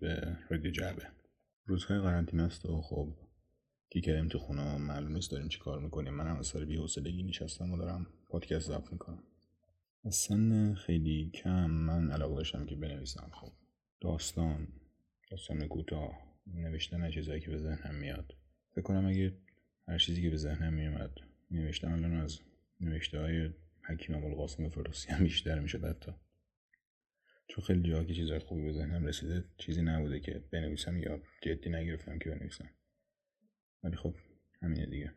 به رادیو جعبه. روزهای قرنطینه است و خب کی کردیم تو خونه معلوم نیست داریم چی کار می‌کنیم. من از سر بی‌حوصلگی نشستم و دارم پادکست ضبط می‌کنم. از سن خیلی کم من علاقه داشتم که بنویسم. خب داستان داستان کوتاه نوشتن چیزایی که به ذهنم میاد. فکر کنم اگه هر چیزی که به ذهنم میومد نوشتم الان از نوشته های حکیم ابوالقاسم فردوسی هم بیشتر می‌شد حتی. چون خیلی جاها که چیزای خوبی به ذهنم رسیده چیزی نبوده که بنویسم یا جدی نگرفتم که بنویسم. ولی خب همینه دیگه.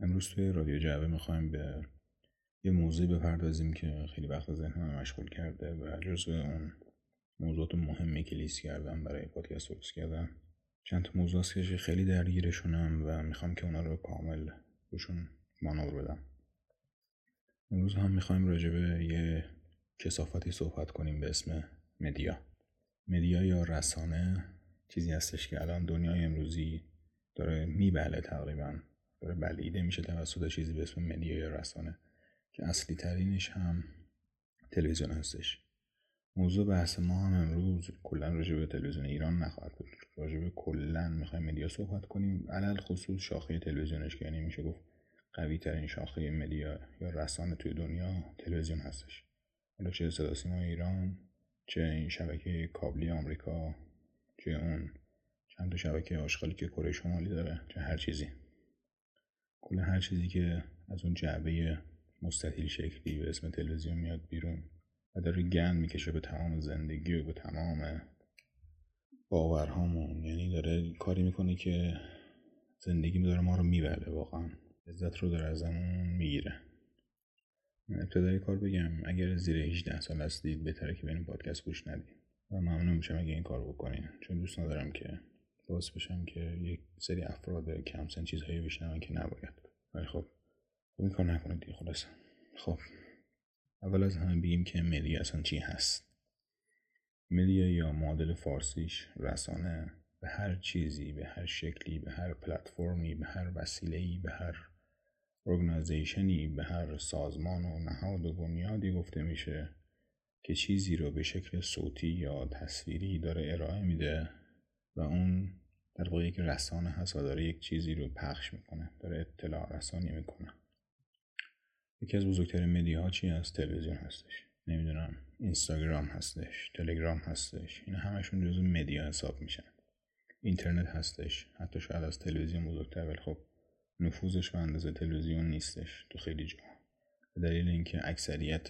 امروز توی رادیو جعبه می‌خوایم به یه موضوعی بپردازیم که خیلی وقت ذهنم مشغول کرده و جزو اون موضوعات مهمی که لیست کردم برای پادکست درست کردم. چند تا موضوع که خیلی درگیرشونم و می‌خوام که اونا رو کامل روشون مانور بدم. امروز هم می‌خوایم راجع به یه کسافتی صحبت کنیم به اسم مدیا. مدیا یا رسانه چیزی هستش که الان دنیای امروزی داره میبله تقریبا. داره بلیده میشه توسط چیزی به اسم مدیا یا رسانه که اصلی ترینش هم تلویزیون هستش. موضوع بحث ما هم امروز کلا راجع به تلویزیون ایران نخواهد بود. راجع به کلا می‌خوایم مدیا صحبت کنیم. علل خصوص شاخه تلویزیونش که یعنی میشه گفت قوی ترین شاخه مدیا یا رسانه توی دنیا تلویزیون هستش. حالا چه صدا سیما ایران چه این شبکه کابلی آمریکا چه اون چند تا شبکه آشغالی که کره شمالی داره چه هر چیزی. کل هر چیزی که از اون جعبه مستطیل شکلی به اسم تلویزیون میاد بیرون و داره گند می‌کشه به تمام زندگی و به تمام باورهامون. یعنی داره کاری می‌کنه که زندگی داره ما رو می‌بره واقعا. لذت رو داره ازمون می‌گیره. ابتدای کار بگم اگر زیر 18 سال هستید بهتره که به پادکست گوش ندید و ممنون میشم اگه این کار بکنین. چون دوست ندارم که باعث بشم که یک سری افراد کم سن چیزهایی بشنون که نباید. ولی خب خب این کار نکنید دیگه خلاص خب اول از همه بگیم که مدیا اصلا چی هست. مدیا یا معادل فارسیش رسانه. به هر چیزی به هر شکلی به هر پلتفرمی به هر وسیله‌ای به هر organization ی به هر سازمان و نهاد و بنیادی گفته میشه که چیزی رو به شکل صوتی یا تصویری داره ارائه میده و اون در واقع یک رسانه هست و داره یک چیزی رو پخش می‌کنه داره اطلاع رسانی می‌کنه. یکی از بزرگترین media ها چی هست؟ تلویزیون هستش. نمی‌دونم اینستاگرام هستش تلگرام هستش اینا همشون جزو media حساب میشن. اینترنت هستش حتی شاید از تلویزیون بزرگتر ولی خب نفوذش به اندازه تلویزیون نیستش تو خیلی جا. به دلیل اینکه اکثریت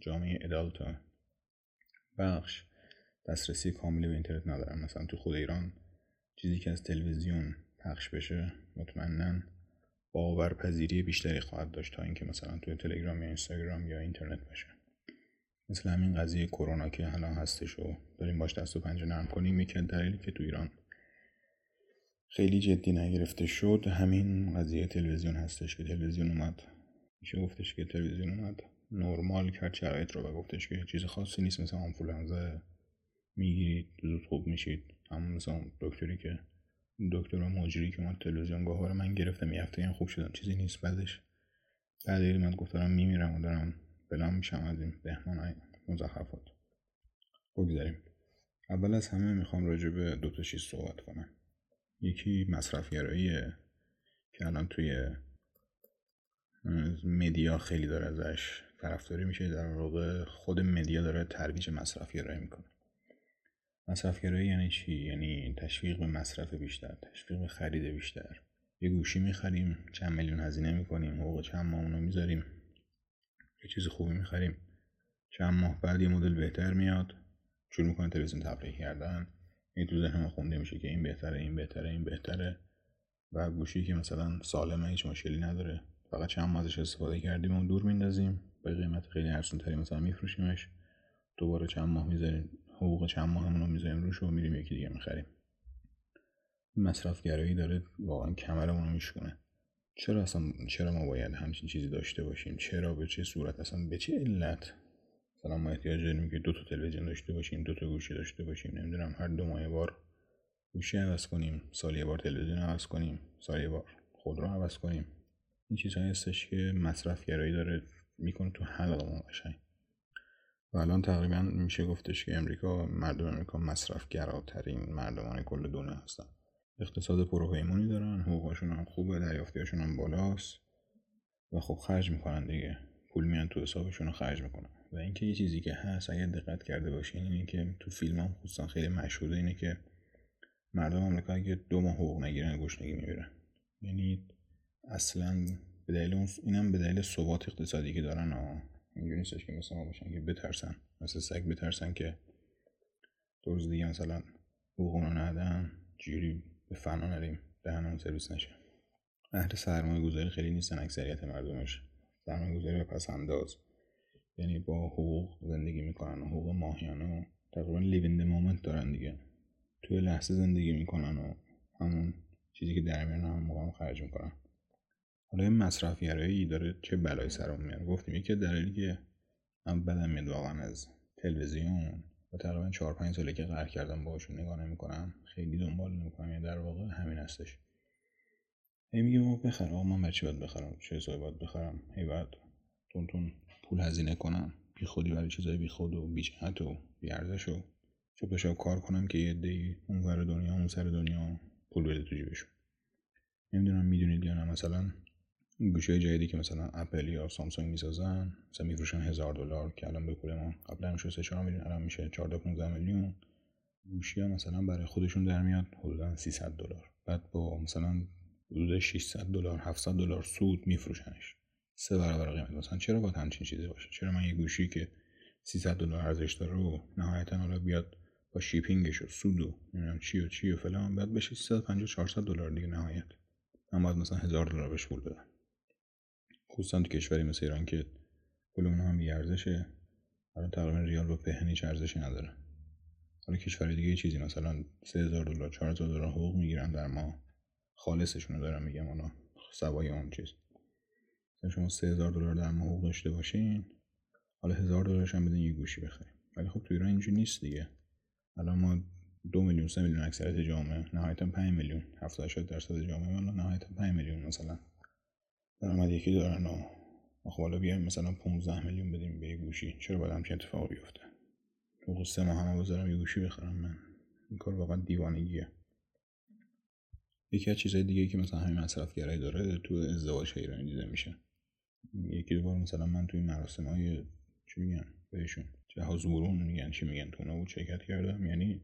جامعه ادالت بخش دسترسی کاملی به اینترنت ندارن. مثلا تو خود ایران چیزی که از تلویزیون پخش بشه مطمئنا باورپذیری بیشتری خواهد داشت تا اینکه مثلا توی تلگرام یا اینستاگرام یا اینترنت باشه. مثل همین قضیه کرونا که الان هستش و داریم باش دست و پنجه نرم کنیم یکی دلیلی که تو ایران خیلی جدی نگرفته شد. همین قضیه تلویزیون هستش که تلویزیون اومد. میشه گفتش که تلویزیون اومد. نرمال کرد شرایط رو و گفتش که چیز خاصی نیست. مثل آنفولانزا می‌گیرید زود خوب میشید. اما مثل دکتری که دکتر مجری که من تلویزیون گاهوار من گرفتم. یه هفته خوب شدم. چیزی نیست. بعدش بعد من گفت دارم میمیرم و دارم بلام میشم از این بهمان مزخرفات. بگذاریم. اول از همه می‌خوام راجع به دو تا چیز صحبت کنم. یکی مصرفگراییه که الان توی مدیا خیلی داره ازش طرفداری میشه در واقع خود مدیا داره ترویج مصرفگرایی می‌کنه. مصرفگرایی یعنی چی؟ یعنی تشویق به مصرف بیشتر تشویق به خرید بیشتر. یه گوشی می‌خریم چند میلیون هزینه می‌کنیم حقوق چند ماه اونو می‌ذاریم یه چیز خوبی می‌خریم. چند ماه بعد یه مدل بهتر میاد شروع می‌کنه تلویزیون تبلیغ کردن. این تو ذهن خونده میشه که این بهتره این بهتره این بهتره. و گوشی که مثلا سالمه هیچ مشکلی نداره. فقط چند ازش استفاده کردیم و دور میندازیم. به قیمت خیلی ارزون تری مثلا میفروشیمش. دوباره چند ماه می‌ذاریم حقوق چند ماه رو می‌ذاریم روش و میریم یکی دیگه می‌خریم. مصرفگرایی داره واقعا کمرمون رو میشکنه چرا اصلا چرا ما باید همچین چیزی داشته باشیم؟ چرا به چه صورت؟ اصلا به چه علت؟ مثلا ما احتیاج داریم که دو تا تلویزیون داشته باشیم دو تا گوشی داشته باشیم نمی‌دونم هر دو ماه بار گوشی عوض کنیم سال یه بار تلویزیون عوض کنیم سال یه بار خودرو عوض کنیم. این چیزهایی هستش که مصرفگرایی داره می‌کنه تو حلق ما قشنگ. و الان تقریبا میشه گفتش که امریکا مردم امریکا مصرف گراترین مردمان کل دنیا هستن. اقتصاد پروپیمونی دارن حقوقشون هم خوبه دریافتیاشون هم بالاست. و خب خرج می‌کنن دیگه. پول میان تو حسابشون رو خرج می‌کنن. و اینکه یه چیزی که هست اگر دقت کرده باشین اینه که تو فیلم هم خصوصا خیلی مشهوره اینه که مردم آمریکا اگه دو ماه حقوق نگیرن گشنگی میبیرن یعنی اصلا به دلیل اون اینم به دلیل ثبات اقتصادی که دارن ها. اینجوری نیستش که مثلا باشن که بترسن. مثل سگ بترسن که دو روز دیگه مثلا حقوق رو ندن جوری به فنا نریم دهنمون سرویس نشه. اهل سرمایه گذاری خیلی نیستن اکثریت مردمش. سرمایه گذاری به پس انداز یعنی با حقوق زندگی می‌کنن حقوق ماهیانه و تقریبا لیویند مومنت دارن دیگه. توی لحظه زندگی می‌کنن و همون چیزی که در میارن هم موقع خرج می‌کنن. حالا این مصرفگرایی داره چه بلایی سرم میاره؟ گفتیم یکی دلیلی که من بدم میاد واقعا از تلویزیون و تقریبا چهار پنج ساله که قهر کردم باشون نگاه نمی‌کنم خیلی دنبال نمی‌کنم یعنی در واقع همین هستش. هی میگه ما بخرم آقا من بچه باید بخرم؟ چه حسابی باید بخرم؟ هی باید تون تون پول هزینه کنم. بی خودی برای چیزای بی خود و بی جهت و بی ارزش و چه کار کنم که یه دی اون ور دنیا اون سر دنیا پول بده تو جیبشون. نمی‌دونم می‌دونید یا نه. مثلا گوشه جدیدی که مثلا اپل یا سامسونگ می‌سازن مثلا میفروشن هزار دلار که الان به پول ما قبلا میشه 3 4 میلیون الان میشه 14 15 میلیون. گوشی ها مثلا برای خودشون در میاد حدودا 300 دلار. بعد با مثلا حدود 600 دلار 700 دلار سود میفروشنش. سه برابر قیمت مثلا چرا باید همچین چیزی باشه؟ چرا من یه گوشی که 300 دلار ارزش داره و نهایتا حالا بیاد با شیپینگش و سود و نمی‌دونم چی و چی و فلان بعد بشه 350 400 دلار دیگه نهایت. من باید مثلا 1000 دلار بهش پول بدم. خصوصا تو کشوری مثل ایران که پولمون هم ارزشه. حالا تقریبا ریال با پهن هیچ ارزشی نداره. حالا کشور دیگه چیزی مثلا 3000 دلار 4000 دلار حقوق می‌گیرن در ما خالصشون رو دارم میگم اونا. سوای اون چیز. شما 3000 دلار در ما حقوق داشته باشین حالا 1000 دلارش هم بدین یه گوشی بخریم. ولی خب تو ایران اینجوری نیست دیگه. الان ما دو میلیون سه میلیون اکثریت جامعه نهایتا 5 میلیون 70 80 درصد جامعه ما نهایتا 5 میلیون مثلا. درآمد یکی دارن و خب حالا بیایم مثلا 15 میلیون بدیم به یه گوشی. چرا باید همچین اتفاقی بیفته؟ حقوق سه ماه هم بذارم یه گوشی بخرم من. این کار واقعا دیوانگیه. یکی از چیزهای دیگه که مثلا همین مصرفگرایی داره تو ازدواج ایرانی دیده میشه. یکی دو بار مثلا من توی مراسم های چی میگن؟ بهشون. جهاز ورون میگن چی میگن؟ تو بود شرکت کردم. یعنی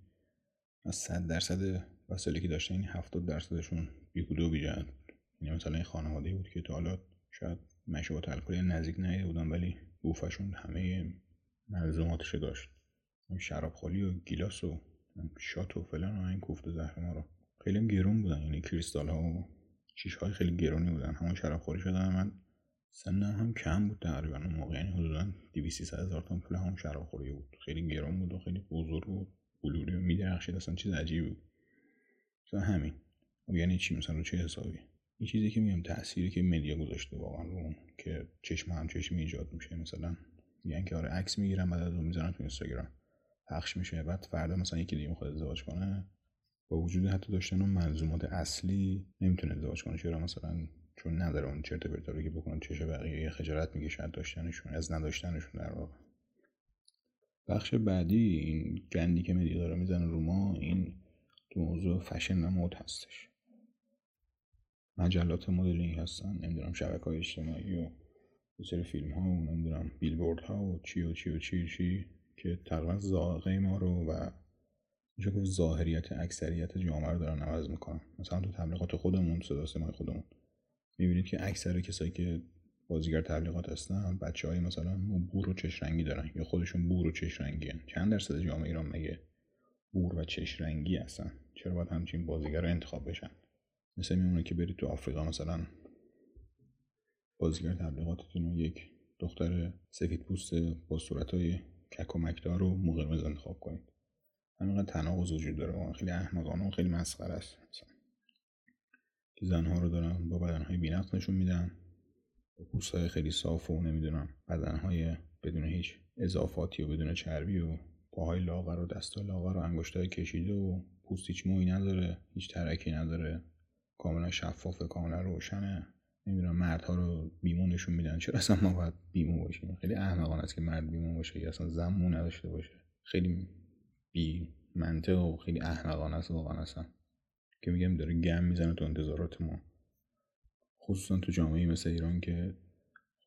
از صد درصد وسایلی که داشتن این هفتاد درصدشون بیهوده و بیجهت. یعنی مثلا این خانواده بود که تا حالا شاید مشروبات الکلی نزدیک نیده بودن ولی بوفشون همه ملزوماتش داشت. شراب خالی و گیلاس و شات و فلان و این کوفت زهر ما رو. خیلی گرون بودن. یعنی کریستال ها و شیش های خیلی گرونی بودن. همون شراب خوری شدن. من سنم هم کم بود تقریبا اون موقع یعنی حدودا 200 هزار تومن پول هم شراب خوری بود. خیلی گرون بود و خیلی بزرگ و بلوری و میدرخشید. اصلا چیز عجیبی بود. مثلا همین. خب یعنی چی؟ مثلا رو چه حسابی؟ این چیزی که میگم تأثیری که مدیا گذاشته واقعا رو اون که چشم هم چشمی ایجاد میشه. مثلا میگن که آره عکس می‌گیرن بعد از اون می‌ذارن تو اینستاگرام. پخش میشه. بعد فردا مثلا یکی دیگه می‌خواد ازدواج کنه. با وجود حتی داشتن اون ملزومات اصلی نمی‌تونه ازدواج کنه. چرا؟ مثلا چون نداره اون چرت پرتا که بکنن چش بقیه خجالت شاید داشتنشون از نداشتنشون در واقع. بخش بعدی این گندی که مدیا داره می‌زنه رو ما این تو موضوع فشن و مود هستش. مجلات مدلینگ هستن نمی‌دونم شبکه های اجتماعی و سری فیلم ها و نمی‌دونم بیلبورد ها و چی و چی و چی و چی که تقریبا زاغه ما رو و میشه گفت ظاهریت اکثریت جامعه رو دارن عوض می‌کنن. مثلا تو تبلیغات خودمون صدا سیمای خودمون. می‌بینید که اکثر کسایی که بازیگر تبلیغات هستن بچه های مثلا بور و چش رنگی دارن یا خودشون بور و چش رنگی هن. چند درصد جامعه ایران مگه بور و چش رنگی هستن؟ چرا باید همچین بازیگر رو انتخاب بشن؟ مثل میمونه که برید تو آفریقا مثلا بازیگر تبلیغاتتون رو یک دختر سفید پوست با صورت های کک و مکدار رو موقع انتخاب کنید. همینقدر تناقض وجود داره خیلی احمقانه و خیلی مسخره است. که زنها رو دارن با بدنهای بینقص نشون میدن. با پوستهای خیلی صاف و نمی‌دونم بدنهای بدون هیچ اضافاتی و بدون چربی و پاهای لاغر و دستای لاغر و انگشتای کشیده و پوست هیچ موی نداره هیچ ترکی نداره. کاملا شفافه کاملا روشنه. نمی‌دونم مردها رو بیمون نشون میدن. چرا اصلا ما باید بیمون باشیم؟ خیلی احمقانه است که مرد بیمون باشه یا اصلا زمون نداشته باشه. خیلی بی منطق و خیلی احمقانه است واقعا اصلا. که میگم داره گم می‌زنه تو انتظارات ما. خصوصا تو جامعه مثل ایران که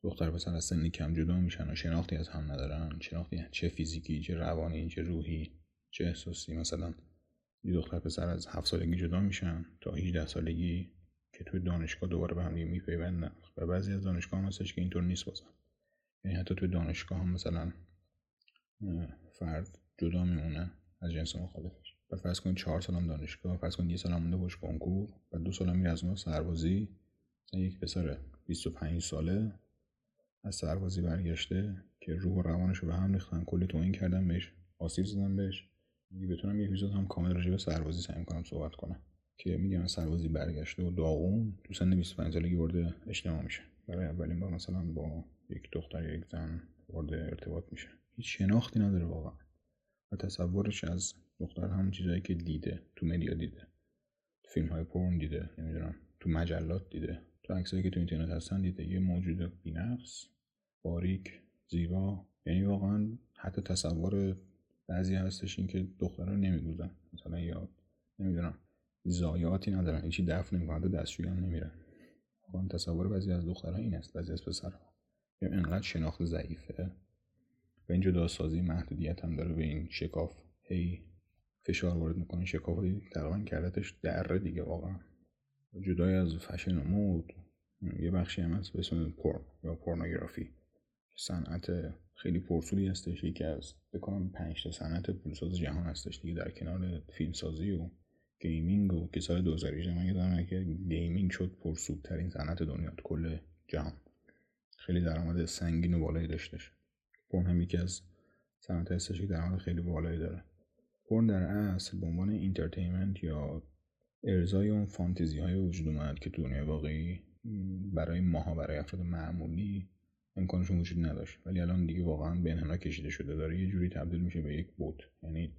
دختر پسر از سنی کم جدا میشن و شناختی از هم ندارن. شناختی چه فیزیکی چه روانی چه روحی چه احساسی. مثلا یه دختر پسر از هفت سالگی جدا میشن تا 18 سالگی که توی دانشگاه دوباره به هم میپیوندن. و بعضی از دانشگاه هم هستش که اینطور نیست بازم. یعنی حتی توی دانشگاه هم مثلا فرد جدا میمونه از جنس مخالفش. و فرض کنید چهار سالم دانشگاه فرض کنید یه سال مونده باش کنکور و دو سال میره از سربازی. مثلا یک پسر 25 ساله از سربازی برگشته که روح و روانش رو به هم ریختن کلی توهین کردن بهش آسیب زدن بهش. میگه بتونم یه اپیزود هم کامل راجع به سربازی سعی کنم صحبت کنم. که میگم سربازی برگشته و داغون تو سن 25 سالگی وارد اجتماع میشه. برای اولین بار مثلا با یک دختر یک زن وارد ارتباط میشه. هیچ شناختی نداره واقعا. و تصورش از دختر همون چیزایی که دیده تو مدیا دیده. تو فیلم های پرن دیده نمی‌دونم تو مجلات دیده. تو عکسایی که تو اینترنت هستن دیده. یه موجود بینقص باریک زیبا. یعنی واقعا حتی تصور بعضی هستش این که دخترها نمیگوزن مثلا یا نمی‌دونم زایاتی ندارن. هیچی دفع نمی‌کنن دستشویی هم نمیرن. واقعا تصور بعضی از دخترها این است بعضی از پسرها. یا انقدر شناخت ضعیفه. و این جداسازی محدودیت هم داره به این شکاف. هی فشار وارد می‌کنه شکاف تقریبا کردتش دره دیگه واقعا. جدای از فشن و مود یه بخشی هم هست به اسم پورن یا پورنوگرافی. صنعت خیلی پرسولی هستش یکی از بکنم پنج تا صنعت پولساز جهان هستش دیگه در کنار فیلمسازی و gaming و که سال 2018 من یادم که gaming شد پرسودترین صنعت دنیا کل جهان. خیلی درآمد سنگین و بالایی داشتش. پورن هم یکی از صنعت هستش که درآمد خیلی بالایی داره. پورن در اصل به عنوان entertainment یا ارضای اون فانتزی های وجود اومد که تو دنیای واقعی برای ماها برای افراد معمولی امکانشون وجود نداشت. ولی الان دیگه واقعا به انحراف کشیده شده. داره یه جوری تبدیل میشه به یک بوت. یعنی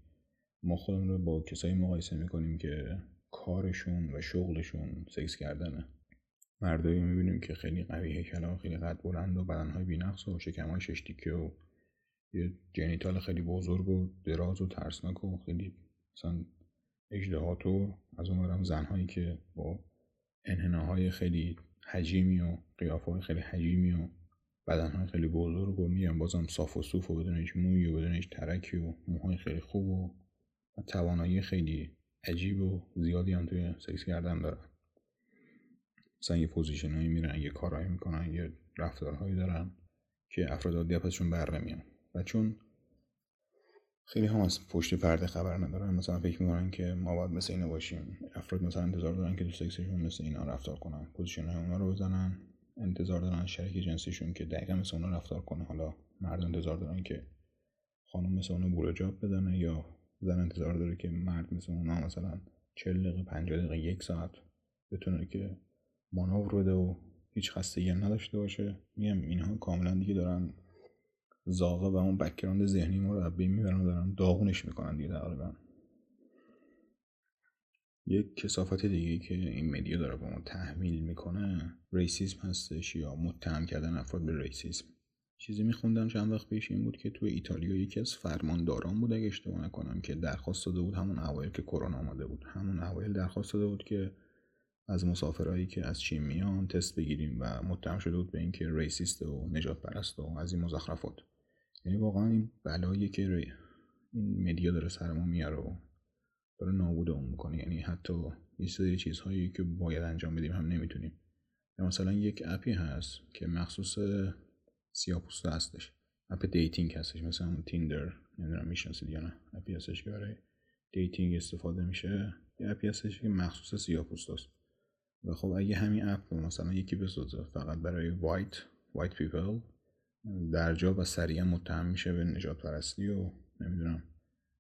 ما خودمون رو با کسایی مقایسه می‌کنیم که کارشون و شغلشون سکس کردنه. مردایی می‌بینیم که خیلی قوی هیکل و خیلی قد بلند و بدنهای بینقص و شکمهای ششتیکه و یه جنیتال خیلی بزرگ و دراز و ترسناک و خیلی مثلا اجدهات و از اون زنهایی که با انحناهای خیلی حجیمی و قیافه خیلی حجیمی و بدنهای خیلی بزرگ و میگم بازم صاف و صوف و بدون هیچ موی و بدون هیچ ترکی و موهای خیلی خوب و توانایی خیلی عجیب و زیادی هم توی سکس کردن دارن. مثلا یه position هایی میرن یه کارهایی می‌کنن یه رفتارهایی دارن که افراد عادی ازشون بر و چون خیلی هم از پشت پرده خبر ندارن مثلا فکر می‌کنن که ما باید مثل اینا باشیم. افراد مثلا انتظار دارن که تو سکسشون مثل اینا رفتار کنن position های اونا رو بزنن. انتظار دارن شریک جنسیشون که دقیقا مثل اونا رفتار کنه. حالا مرد انتظار دارن که خانم مثل اونا blowjob بزنه یا زن انتظار داره که مرد مثل اونا مثلا 40 دقیقه 50 دقیقه یک ساعت بتونه که مانور بده و هیچ خستگی نداشته باشه. میگم اینها کاملا دیگه دارن ذائقه و اون background ذهنی بین می‌برن و دارن داغونش می‌کنن دیگه تقریبا. یک کثافت دیگه که این media داره به ما تحمیل می‌کنه racism هستش یا متهم کردن افراد به racism. چیزی میخوندم چند وقت پیش این بود که تو ایتالیا یکی از فرمانداران بود اگه اشتباه نکنم که درخواست داده بود همون اوایل که کرونا آمده بود. همون اوایل درخواست داده بود که از مسافرهایی که از چین میان تست بگیریم و متهم شده بود به اینکه racist و نژاد پرست و از این مزخرفات. یعنی واقعا این بلایی که این media داره سر ما میاره و داره نابودمون می‌کنه. یعنی حتی یه سری چیزهایی که باید انجام بدیم هم نمی‌تونیم. یا مثلا یک app ی هست که مخصوص سیاه‌پوسته هستش. app dating هستش. مثلا Tinder. نمی‌دونم می‌شناسید یا نه. app ی هستش که برای dating استفاده میشه. یه app ی هستش که مخصوص سیاه‌پوستاست و خب اگه همین app مثلا یکی بسازه فقط برای white white people در جا و سریعا متهم میشه به نجات پرستی و نمی‌دونم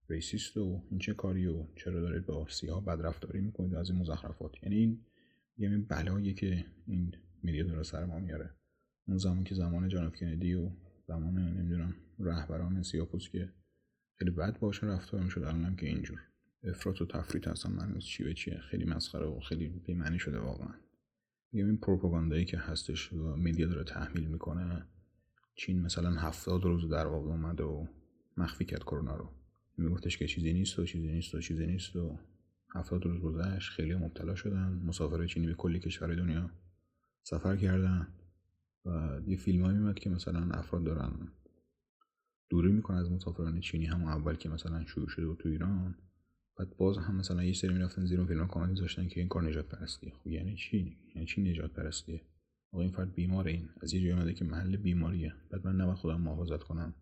ریسیست و این چه کاری و چرا دارید با سیاه بدرفتاری می‌کنید از این مزخرفات. یعنی این یه بلایی که این میدیا داره سر ما میاره. اون زمان که زمان جانف کندی و زمان نمی‌دونم رهبران سیاپوس که خیلی بد باشه رفتار می‌شد الانم که اینجور. افراط و تفریط اصلا من چی به چیه خیلی مسخره و خیلی بیمعنی شده واقعا. میگم این پروپاگاندایی که هستش و میدیا داره تحمیل می‌کنه چین مثلا هفتاد روز در واقع اومد و مخفی کرد کرونا رو. میگفتش که چیزی نیست و چیزی نیست و چیزی نیست و هفتاد روز گذشت خیلی مبتلا شدن مسافر چینی به کلی کشور دنیا سفر کردن و یه فیلم هایی میمد که مثلا افراد دارن دوری می‌کنن از مسافران چینی هم اول که مثلا شروع شده و تو ایران. بعد باز هم مثلا یه سری می‌رفتن زیر اون فیلم کامنت میذاشتن که این کار نجات پرستیه خب یعنی چی؟ یعنی چی نجات پرستیه؟ آقا این فرد بیماره این. از یه جایی اومده که محل بیماریه. بعد من نباید خودم محافظت کنم.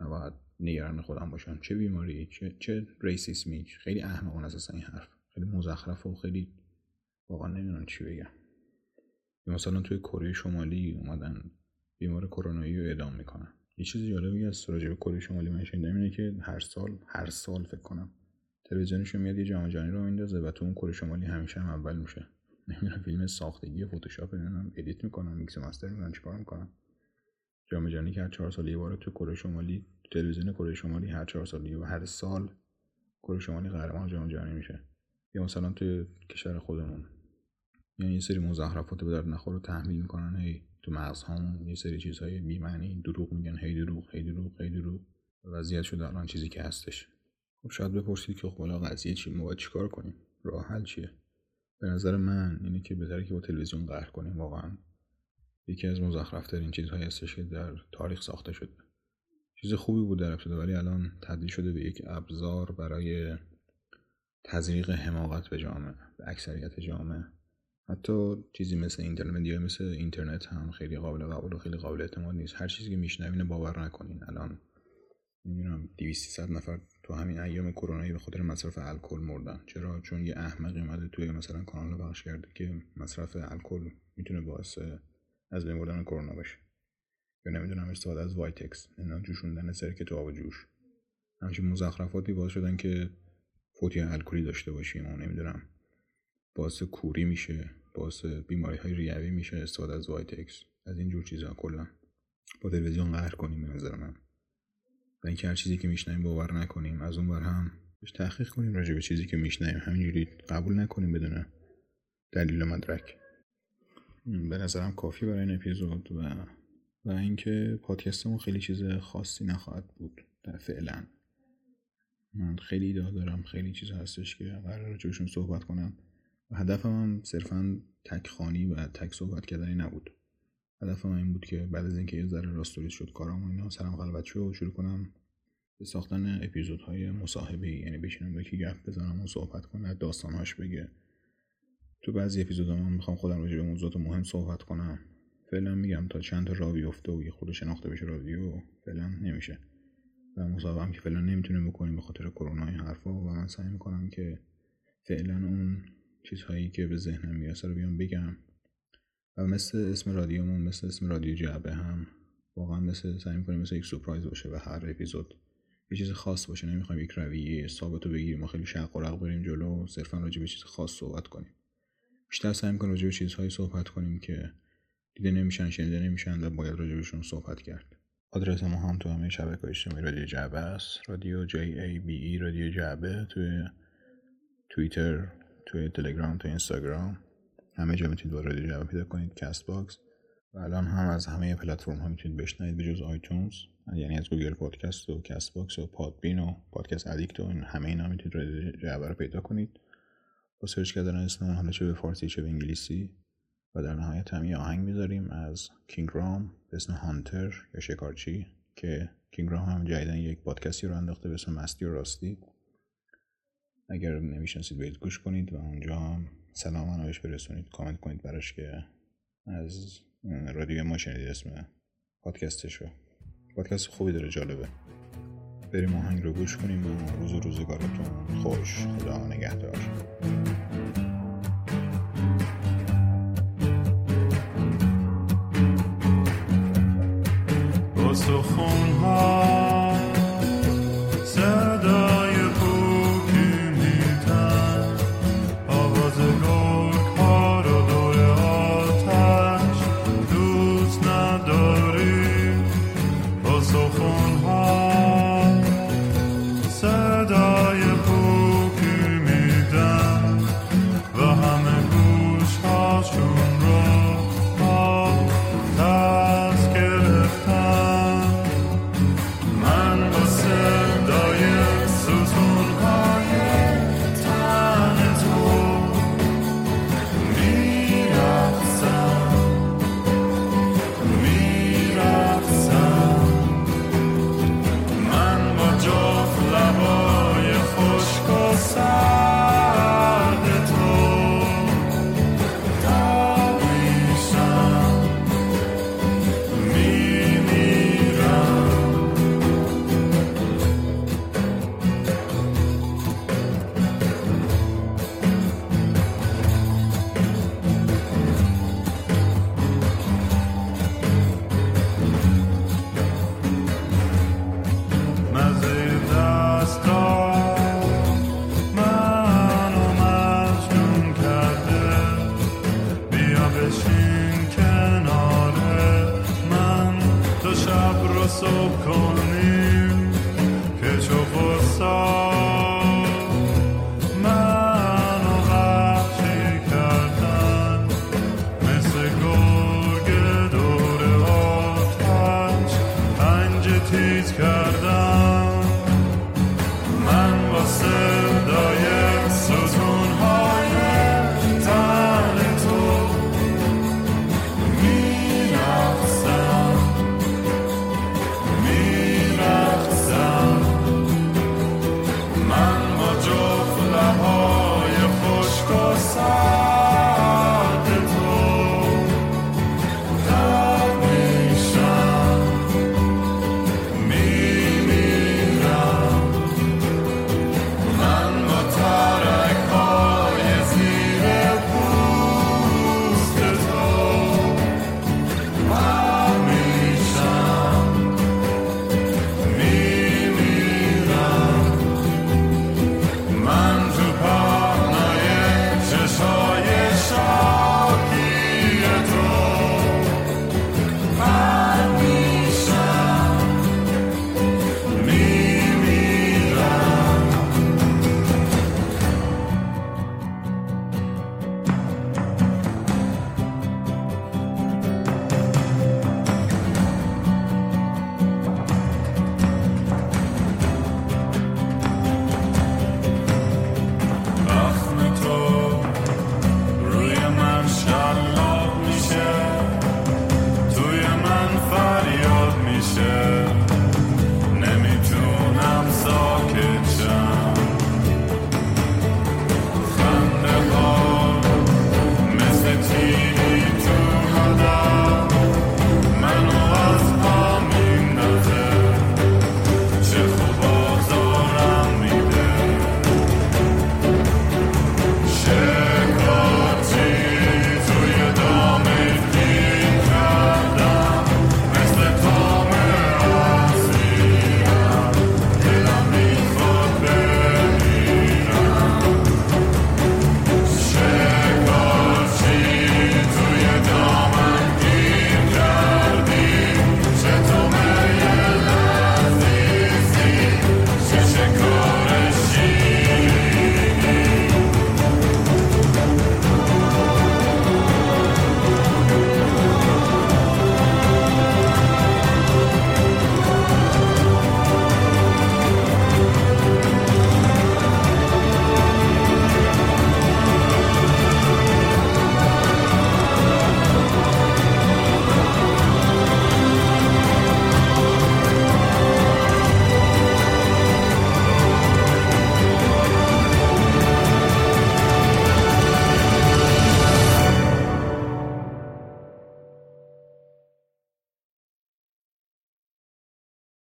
نباید نگران خودم باشم. چه بیماری؟ چه چه ریسیسمی خیلی احمقانه اساسا این حرف. خیلی مزخرف و خیلی واقعا نمی‌دونم چی بگم. مثلا توی کره شمالی اومدن بیمار کرونایی رو اعدام می‌کنن. یه چیز جالبی از راجع به کره شمالی من شنیدم اینه که هر سال هر سال فکر کنم تلویزیونشون میاد یه جام جهانی رو میندازه و تو اون کره شمالی همیشه هم اول میشه. نمی‌دونم فیلم ساختگی فتوشاپ نمی‌دونم edit می‌کنن mix master می‌کنن چیکار می‌کنن جام جهانی که هر چهار سال یه بار تو کره شمالی تلویزیون کره شمالی هر چهار سال و هر سال کره شمالی قهرمان جام جهانی میشه. یا مثلا تو کشور خودمون. یعنی یه سری مزخرفات به درد نخور رو تحمیل می‌کنن هی تو مغزهامون یه سری چیزهای بی‌معنی دروغ میگن هی دروغ هی دروغ هی دروغ. وضعیت شده الان چیزی که هستش. خب شاید بپرسید که خب قضیه چی؟ ما باید چیکار کنیم؟ راه حل چیه؟ به نظر من اینه که بهتره که با تلویزیون قهر کنیم واقعا. یکی از مزخرفترین چیزهایی هستش که در تاریخ ساخته شده. چیز خوبی بود در ابتدا ولی الان تبدیل شده به یک ابزار برای تزریق حماقت به جامعه به اکثریت جامعه. حتی چیزی مثل اینترنت یا مثل اینترنت هم خیلی قابل قبول و خیلی قابل اعتماد نیست. هر چیزی که میشنوین باور نکنین. الان نمی‌دونم 200 نفر تو همین ایام کرونایی به خاطر مصرف الکل مردن. چرا؟ چون یه احمقی اومده توی مثلا کانال پخش کرده که مصرف الکل می‌تونه باعث از بین بردن کرونا بشه. یا نمی‌دونم استفاده از وایتکس اینا جوشوندن سرکه تو آب جوش. همچین مزخرفاتی باعث شدن که فوتی الکلی داشته باشیم و نمی‌دونم باعث کوری میشه باعث بیماری های ریوی میشه استفاده از وایتکس. از اینجور چیزها کلا. با تلویزیون قهر کنیم به نظر من. و اینکه هر چیزی که میشنیم باور نکنیم از اون بر هم تحقیق کنیم راجع به چیزی که میشنیم همینجوری قبول نکنیم بدون دلیل مدرک. به نظرم کافی برای این اپیزود و و اینکه پادکستمون خیلی چیز خاصی نخواهد بود در فعلا. من خیلی ایده دارم خیلی چیز هستش که قرار راجبشون صحبت کنم. و هدفم هم صرفا تک خانی و تک صحبت کردنی نبود. هدفم این بود که بعد از اینکه یه ذره راستوریز شد کارم و اینا سرم خلوت شد و شروع کنم به ساختن اپیزودهای مصاحبه یعنی بشینم با یکی گپ بزنم و صحبت کنم داستانهاش بگه. تو بعضی اپیزودها من می‌خوام خودم راجع به موضوعات مهم صحبت کنم. فعلا میگم تا چند تا راه بیفته و یه خود شناخته بشه رادیو فعلا نمیشه. و مصاحبه هم که فعلا نمی‌تونیم بکنیم به خاطر کرونا این حرفا و من سعی می‌کنم که فعلا اون چیزهایی که به ذهنم می‌رسه رو بیام بگم. و مثل اسم رادیومون مثل اسم رادیو جعبه هم واقعا مثل سعی می‌کنیم مثل یک سورپرایز باشه و هر اپیزود یه چیز خاص باشه. نمی‌خوایم یک رویه ثابت رو بگیریم و خیلی شق و رق بریم جلو صرفا راجع به چیز خاص صحبت کنیم. بیشتر سعی می‌کنیم راجع به چیزهایی صحبت کنیم که دیده نمیشن شنیده نمیشن و باید راجبشون صحبت کرد. آدرس ما هم تو همه شبکه اجتماعی رادیو جعبه است. رادیو جی ای بی ای رادیو جعبه توی توییتر توی تلگرام توی اینستاگرام. همه جا می‌تونید با رادیو جعبه پیدا کنید Castbox و الان هم از همه پلتفرم ها می‌تونید بشنوید جز iTunes. یعنی از Google Podcast و Castbox و Podbean و Podcast Addict و همه اینا می‌تونید رادیو جعبه رو پیدا کنید. با سرچ کردن اسم حالا چه به فارسی چه به انگلیسی. و در نهایت هم یه آهنگ می‌ذاریم از King Raam به اسم Hunter یا شکارچی که King Raam هم جدیدا یک پادکستی راه انداخته به اسم مستی و راستی اگر نمی‌شناسید برید گوش کنید و اونجا هم سلام منوش برسونید. کامنت کنید براش که از رادیو ما شنیدید اسم پادکستش رو. پادکست خوبی داره جالبه. بریم آهنگ رو گوش کنیم و روز و روزگارتون خوش. خدا نگهدار.